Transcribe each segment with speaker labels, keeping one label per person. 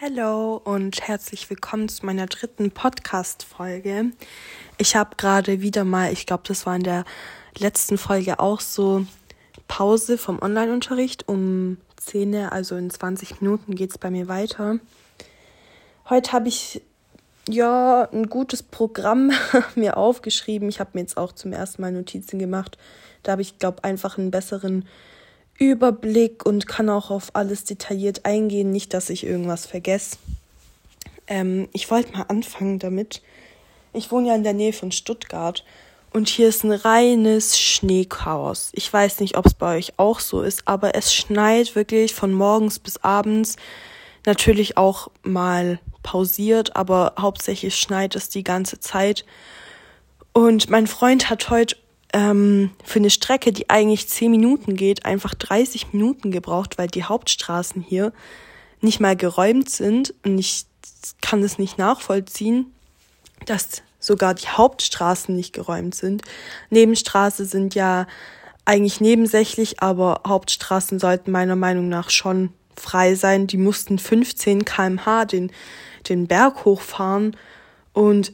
Speaker 1: Hallo und herzlich willkommen zu meiner dritten Podcast-Folge. Ich habe gerade wieder mal, ich glaube, das war in der letzten Folge auch so, Pause vom Online-Unterricht um 10, also in 20 Minuten geht es bei mir weiter. Heute habe ich ja ein gutes Programm mir aufgeschrieben. Ich habe mir jetzt auch zum ersten Mal Notizen gemacht. Da habe ich, glaube einfach einen besseren Überblick und kann auch auf alles detailliert eingehen. Nicht, dass ich irgendwas vergesse. Ähm, ich wollte mal anfangen damit. Ich wohne ja in der Nähe von Stuttgart und hier ist ein reines Schneechaos. Ich weiß nicht, ob es bei euch auch so ist, aber es schneit wirklich von morgens bis abends. Natürlich auch mal pausiert, aber hauptsächlich schneit es die ganze Zeit. Und mein Freund hat heute ähm, für eine Strecke, die eigentlich 10 Minuten geht, einfach 30 Minuten gebraucht, weil die Hauptstraßen hier nicht mal geräumt sind. Und ich kann es nicht nachvollziehen, dass sogar die Hauptstraßen nicht geräumt sind. Nebenstraße sind ja eigentlich nebensächlich, aber Hauptstraßen sollten meiner Meinung nach schon frei sein. Die mussten 15 kmh den, den Berg hochfahren und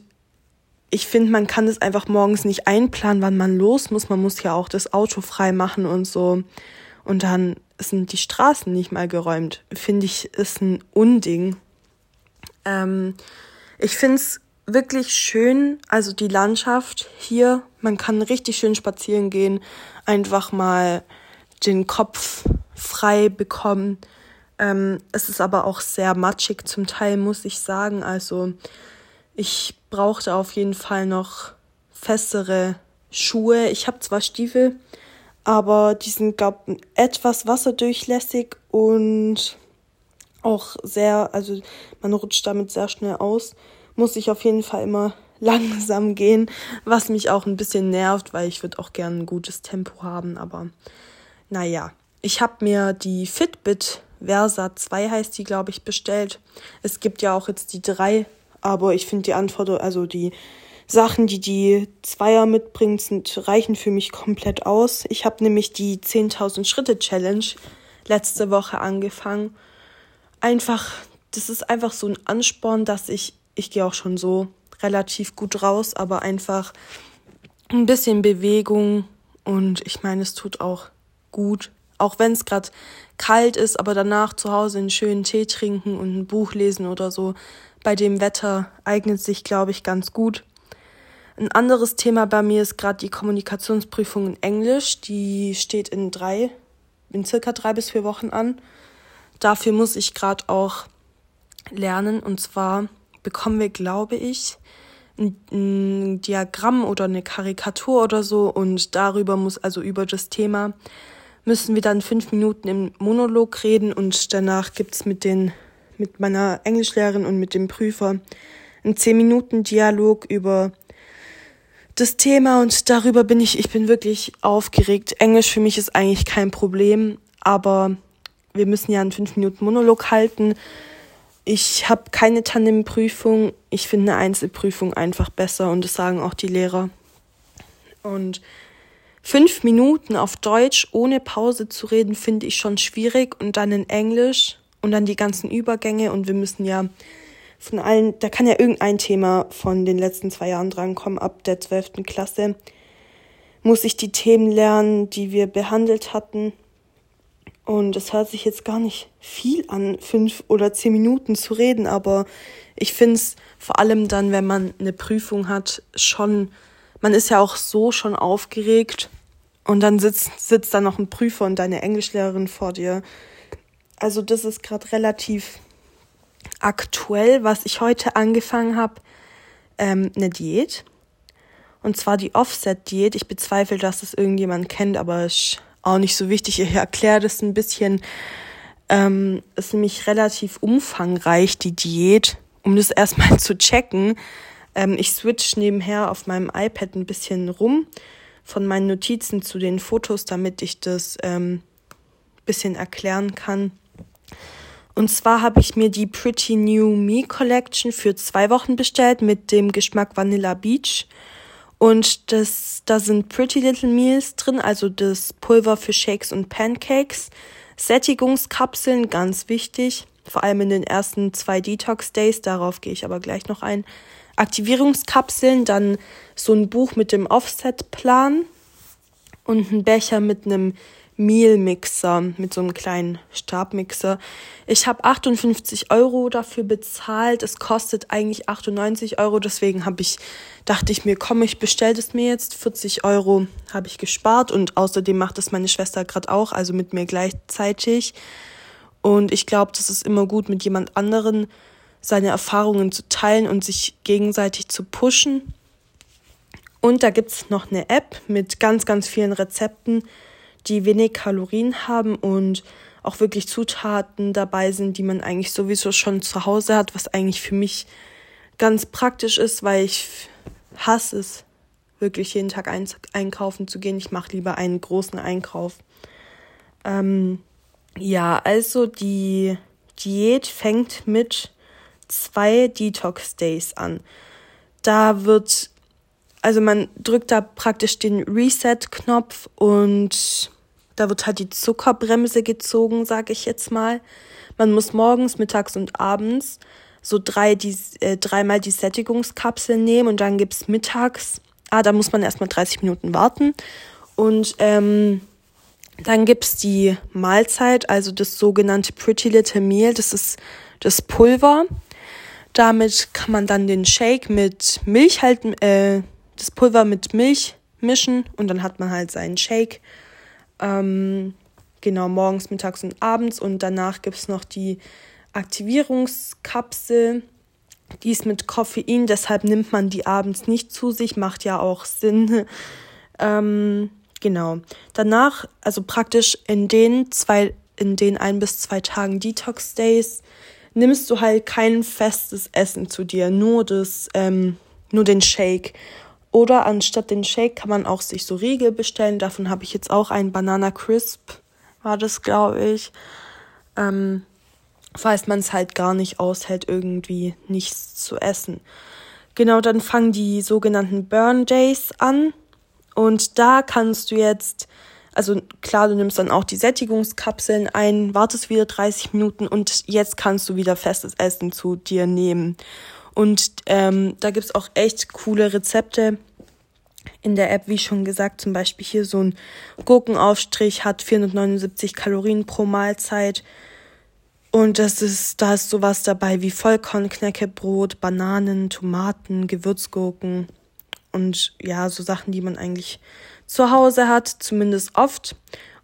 Speaker 1: ich finde, man kann es einfach morgens nicht einplanen, wann man los muss. Man muss ja auch das Auto frei machen und so. Und dann sind die Straßen nicht mal geräumt. Finde ich, ist ein Unding. Ähm, ich finde es wirklich schön, also die Landschaft hier. Man kann richtig schön spazieren gehen, einfach mal den Kopf frei bekommen. Ähm, es ist aber auch sehr matschig zum Teil, muss ich sagen. Also ich brauchte auf jeden Fall noch festere Schuhe. Ich habe zwar Stiefel, aber die sind, glaube etwas wasserdurchlässig und auch sehr, also man rutscht damit sehr schnell aus. Muss ich auf jeden Fall immer langsam gehen, was mich auch ein bisschen nervt, weil ich würde auch gerne ein gutes Tempo haben, aber naja. Ich habe mir die Fitbit Versa 2 heißt die, glaube ich, bestellt. Es gibt ja auch jetzt die 3 aber ich finde die Anforderungen, also die Sachen, die die Zweier mitbringt, sind, reichen für mich komplett aus. Ich habe nämlich die 10.000 Schritte Challenge letzte Woche angefangen. Einfach, das ist einfach so ein Ansporn, dass ich, ich gehe auch schon so relativ gut raus, aber einfach ein bisschen Bewegung und ich meine, es tut auch gut. Auch wenn es gerade kalt ist, aber danach zu Hause einen schönen Tee trinken und ein Buch lesen oder so, bei dem Wetter eignet sich, glaube ich, ganz gut. Ein anderes Thema bei mir ist gerade die Kommunikationsprüfung in Englisch. Die steht in drei, in circa drei bis vier Wochen an. Dafür muss ich gerade auch lernen. Und zwar bekommen wir, glaube ich, ein, ein Diagramm oder eine Karikatur oder so. Und darüber muss, also über das Thema, müssen wir dann fünf Minuten im Monolog reden und danach gibt's mit den mit meiner Englischlehrerin und mit dem Prüfer einen 10 Minuten Dialog über das Thema und darüber bin ich, ich bin wirklich aufgeregt. Englisch für mich ist eigentlich kein Problem, aber wir müssen ja einen 5 Minuten Monolog halten. Ich habe keine Tandemprüfung. Ich finde eine Einzelprüfung einfach besser und das sagen auch die Lehrer. Und fünf Minuten auf Deutsch ohne Pause zu reden, finde ich schon schwierig und dann in Englisch und dann die ganzen Übergänge und wir müssen ja von allen, da kann ja irgendein Thema von den letzten zwei Jahren drankommen, ab der zwölften Klasse muss ich die Themen lernen, die wir behandelt hatten. Und es hört sich jetzt gar nicht viel an, fünf oder zehn Minuten zu reden, aber ich finde es vor allem dann, wenn man eine Prüfung hat, schon, man ist ja auch so schon aufgeregt und dann sitzt, sitzt da noch ein Prüfer und deine Englischlehrerin vor dir also das ist gerade relativ aktuell, was ich heute angefangen habe, ähm, eine Diät. Und zwar die Offset-Diät. Ich bezweifle, dass das irgendjemand kennt, aber ist auch nicht so wichtig. Ich erkläre das ein bisschen. Ähm, ist nämlich relativ umfangreich, die Diät, um das erstmal zu checken. Ähm, ich switch nebenher auf meinem iPad ein bisschen rum von meinen Notizen zu den Fotos, damit ich das ähm, bisschen erklären kann. Und zwar habe ich mir die Pretty New Me Collection für zwei Wochen bestellt mit dem Geschmack Vanilla Beach. Und das, da sind Pretty Little Meals drin, also das Pulver für Shakes und Pancakes. Sättigungskapseln, ganz wichtig. vor allem in den ersten zwei Detox-Days, darauf gehe ich aber gleich noch ein. Aktivierungskapseln, dann so ein Buch mit dem Offset-Plan und ein Becher mit einem Meal-Mixer, mit so einem kleinen Stabmixer. Ich habe 58 Euro dafür bezahlt. Es kostet eigentlich 98 Euro, deswegen habe ich, dachte ich mir, komm, ich bestelle es mir jetzt. 40 Euro habe ich gespart und außerdem macht es meine Schwester gerade auch, also mit mir gleichzeitig. Und ich glaube, das ist immer gut, mit jemand anderen seine Erfahrungen zu teilen und sich gegenseitig zu pushen. Und da gibt es noch eine App mit ganz, ganz vielen Rezepten, die wenig Kalorien haben und auch wirklich Zutaten dabei sind, die man eigentlich sowieso schon zu Hause hat, was eigentlich für mich ganz praktisch ist, weil ich hasse es, wirklich jeden Tag einkaufen zu gehen. Ich mache lieber einen großen Einkauf. Ähm, ja, also die Diät fängt mit zwei Detox Days an. Da wird, also man drückt da praktisch den Reset-Knopf und da wird halt die Zuckerbremse gezogen, sage ich jetzt mal. Man muss morgens, mittags und abends so drei, die, äh, dreimal die Sättigungskapsel nehmen und dann gibt's mittags, ah, da muss man erstmal 30 Minuten warten. Und ähm, dann gibt's die Mahlzeit, also das sogenannte Pretty Little Meal, das ist das Pulver. Damit kann man dann den Shake mit Milch halten, äh, das Pulver mit Milch mischen und dann hat man halt seinen Shake. Ähm, genau, morgens, mittags und abends. Und danach gibt es noch die Aktivierungskapsel. Die ist mit Koffein, deshalb nimmt man die abends nicht zu sich, macht ja auch Sinn. ähm, genau. Danach, also praktisch in den zwei, in den ein bis zwei Tagen Detox Days, nimmst du halt kein festes Essen zu dir, nur das, ähm, nur den Shake. Oder anstatt den Shake kann man auch sich so Riegel bestellen. Davon habe ich jetzt auch einen Banana Crisp, war das, glaube ich. Ähm, falls man es halt gar nicht aushält, irgendwie nichts zu essen. Genau, dann fangen die sogenannten Burn Days an. Und da kannst du jetzt, also klar, du nimmst dann auch die Sättigungskapseln ein, wartest wieder 30 Minuten und jetzt kannst du wieder festes Essen zu dir nehmen. Und ähm, da gibt's auch echt coole Rezepte in der App, wie schon gesagt, zum Beispiel hier so ein Gurkenaufstrich hat 479 Kalorien pro Mahlzeit. Und das ist, da ist sowas dabei wie Vollkornknäckebrot, Bananen, Tomaten, Gewürzgurken und ja, so Sachen, die man eigentlich zu Hause hat, zumindest oft.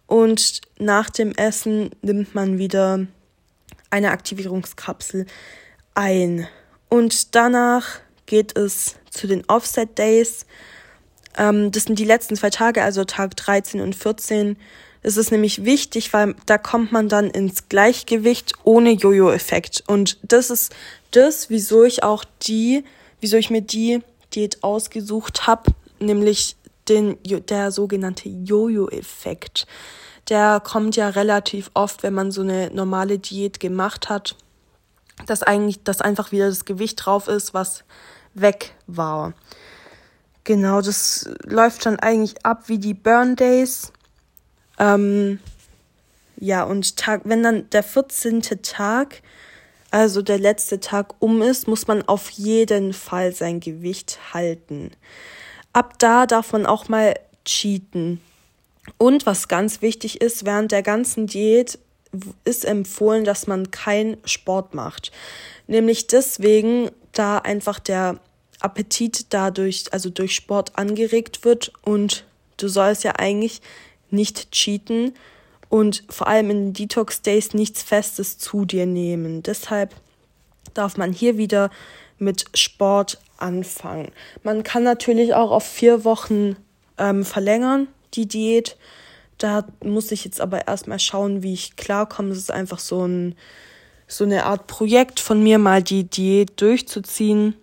Speaker 1: Und nach dem Essen nimmt man wieder eine Aktivierungskapsel ein. Und danach geht es zu den Offset Days. Ähm, das sind die letzten zwei Tage, also Tag 13 und 14. Das ist nämlich wichtig, weil da kommt man dann ins Gleichgewicht ohne Jojo-Effekt. Und das ist das, wieso ich auch die, wieso ich mir die Diät ausgesucht habe, nämlich den, der sogenannte Jojo-Effekt. Der kommt ja relativ oft, wenn man so eine normale Diät gemacht hat dass eigentlich, dass einfach wieder das Gewicht drauf ist, was weg war. Genau, das läuft dann eigentlich ab wie die Burn Days. Ähm, ja, und Tag, wenn dann der 14. Tag, also der letzte Tag um ist, muss man auf jeden Fall sein Gewicht halten. Ab da darf man auch mal cheaten. Und was ganz wichtig ist, während der ganzen Diät ist empfohlen, dass man keinen Sport macht. Nämlich deswegen, da einfach der Appetit dadurch, also durch Sport angeregt wird und du sollst ja eigentlich nicht cheaten und vor allem in Detox Days nichts Festes zu dir nehmen. Deshalb darf man hier wieder mit Sport anfangen. Man kann natürlich auch auf vier Wochen ähm, verlängern, die Diät. Da muss ich jetzt aber erstmal schauen, wie ich klarkomme. Es ist einfach so, ein, so eine Art Projekt von mir, mal die Diät durchzuziehen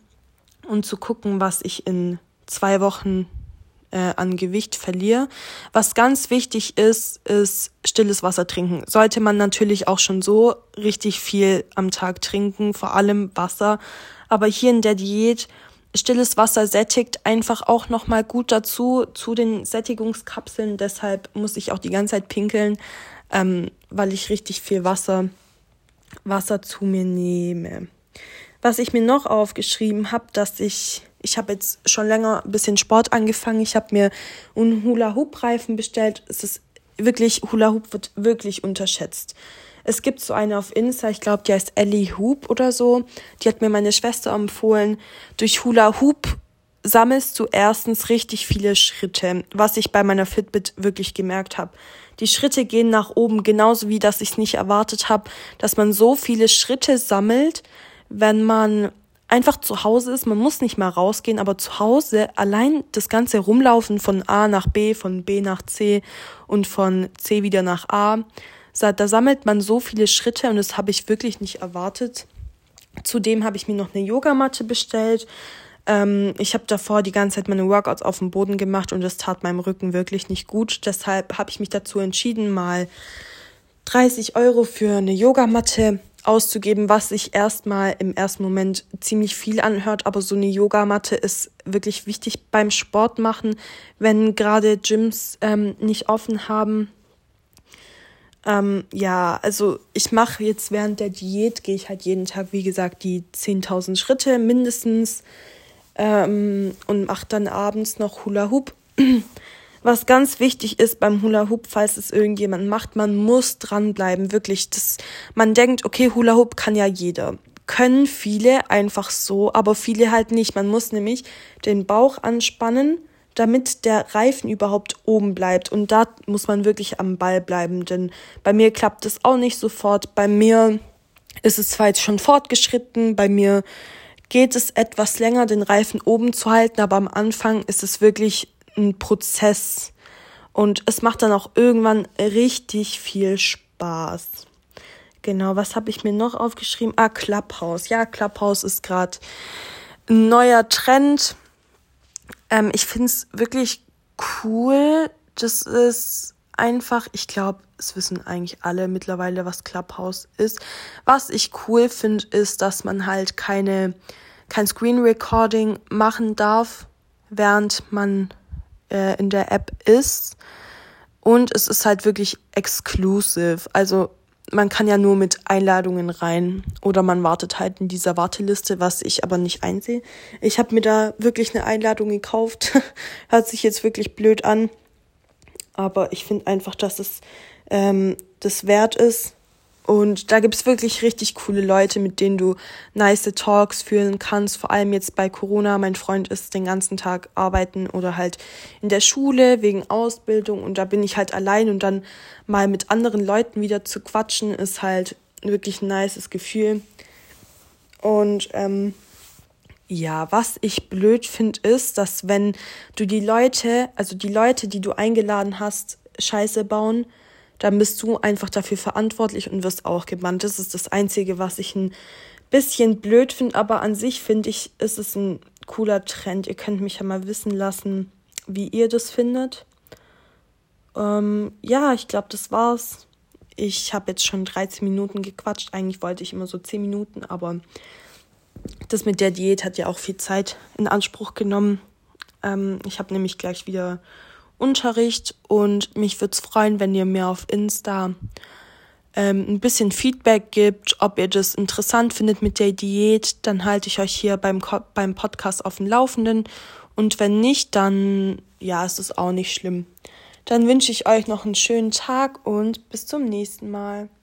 Speaker 1: und zu gucken, was ich in zwei Wochen äh, an Gewicht verliere. Was ganz wichtig ist, ist stilles Wasser trinken. Sollte man natürlich auch schon so richtig viel am Tag trinken, vor allem Wasser. Aber hier in der Diät Stilles Wasser sättigt einfach auch nochmal gut dazu, zu den Sättigungskapseln. Deshalb muss ich auch die ganze Zeit pinkeln, ähm, weil ich richtig viel Wasser Wasser zu mir nehme. Was ich mir noch aufgeschrieben habe, dass ich, ich habe jetzt schon länger ein bisschen Sport angefangen. Ich habe mir einen Hula-Hoop-Reifen bestellt. Es ist wirklich, Hula-Hoop wird wirklich unterschätzt. Es gibt so eine auf Insta, ich glaube, die heißt Ellie Hoop oder so. Die hat mir meine Schwester empfohlen. Durch Hula Hoop sammelst du erstens richtig viele Schritte, was ich bei meiner Fitbit wirklich gemerkt habe. Die Schritte gehen nach oben, genauso wie dass ich es nicht erwartet habe, dass man so viele Schritte sammelt, wenn man einfach zu Hause ist. Man muss nicht mal rausgehen, aber zu Hause allein das ganze Rumlaufen von A nach B, von B nach C und von C wieder nach A, da sammelt man so viele Schritte und das habe ich wirklich nicht erwartet. Zudem habe ich mir noch eine Yogamatte bestellt. Ähm, ich habe davor die ganze Zeit meine Workouts auf dem Boden gemacht und das tat meinem Rücken wirklich nicht gut. Deshalb habe ich mich dazu entschieden, mal 30 Euro für eine Yogamatte auszugeben, was sich erstmal im ersten Moment ziemlich viel anhört, aber so eine Yogamatte ist wirklich wichtig beim Sport machen, wenn gerade Gyms ähm, nicht offen haben. Ähm, ja, also ich mache jetzt während der Diät, gehe ich halt jeden Tag, wie gesagt, die 10.000 Schritte mindestens ähm, und mache dann abends noch Hula Hoop. Was ganz wichtig ist beim Hula Hoop, falls es irgendjemand macht, man muss dranbleiben, wirklich. Das, man denkt, okay, Hula Hoop kann ja jeder. Können viele einfach so, aber viele halt nicht. Man muss nämlich den Bauch anspannen, damit der Reifen überhaupt oben bleibt. Und da muss man wirklich am Ball bleiben, denn bei mir klappt es auch nicht sofort. Bei mir ist es zwar jetzt schon fortgeschritten, bei mir geht es etwas länger, den Reifen oben zu halten, aber am Anfang ist es wirklich ein Prozess und es macht dann auch irgendwann richtig viel Spaß. Genau, was habe ich mir noch aufgeschrieben? Ah, Clubhouse. Ja, Clubhouse ist gerade ein neuer Trend. Ähm, ich finde es wirklich cool. Das ist einfach, ich glaube, es wissen eigentlich alle mittlerweile, was Clubhouse ist. Was ich cool finde, ist, dass man halt keine, kein Screen Recording machen darf, während man äh, in der App ist. Und es ist halt wirklich exclusive. Also man kann ja nur mit Einladungen rein oder man wartet halt in dieser Warteliste, was ich aber nicht einsehe. Ich habe mir da wirklich eine Einladung gekauft. Hört sich jetzt wirklich blöd an. Aber ich finde einfach, dass es ähm, das wert ist. Und da gibt's wirklich richtig coole Leute, mit denen du nice Talks führen kannst. Vor allem jetzt bei Corona. Mein Freund ist den ganzen Tag arbeiten oder halt in der Schule wegen Ausbildung. Und da bin ich halt allein und dann mal mit anderen Leuten wieder zu quatschen, ist halt wirklich ein nices Gefühl. Und ähm, ja, was ich blöd finde, ist, dass wenn du die Leute, also die Leute, die du eingeladen hast, Scheiße bauen, dann bist du einfach dafür verantwortlich und wirst auch gebannt. Das ist das Einzige, was ich ein bisschen blöd finde, aber an sich finde ich, ist es ein cooler Trend. Ihr könnt mich ja mal wissen lassen, wie ihr das findet. Ähm, ja, ich glaube, das war's. Ich habe jetzt schon 13 Minuten gequatscht. Eigentlich wollte ich immer so 10 Minuten, aber das mit der Diät hat ja auch viel Zeit in Anspruch genommen. Ähm, ich habe nämlich gleich wieder Unterricht und mich würde es freuen, wenn ihr mir auf Insta ähm, ein bisschen Feedback gibt, ob ihr das interessant findet mit der Diät. Dann halte ich euch hier beim, beim Podcast auf dem Laufenden. Und wenn nicht, dann ja, ist es auch nicht schlimm. Dann wünsche ich euch noch einen schönen Tag und bis zum nächsten Mal.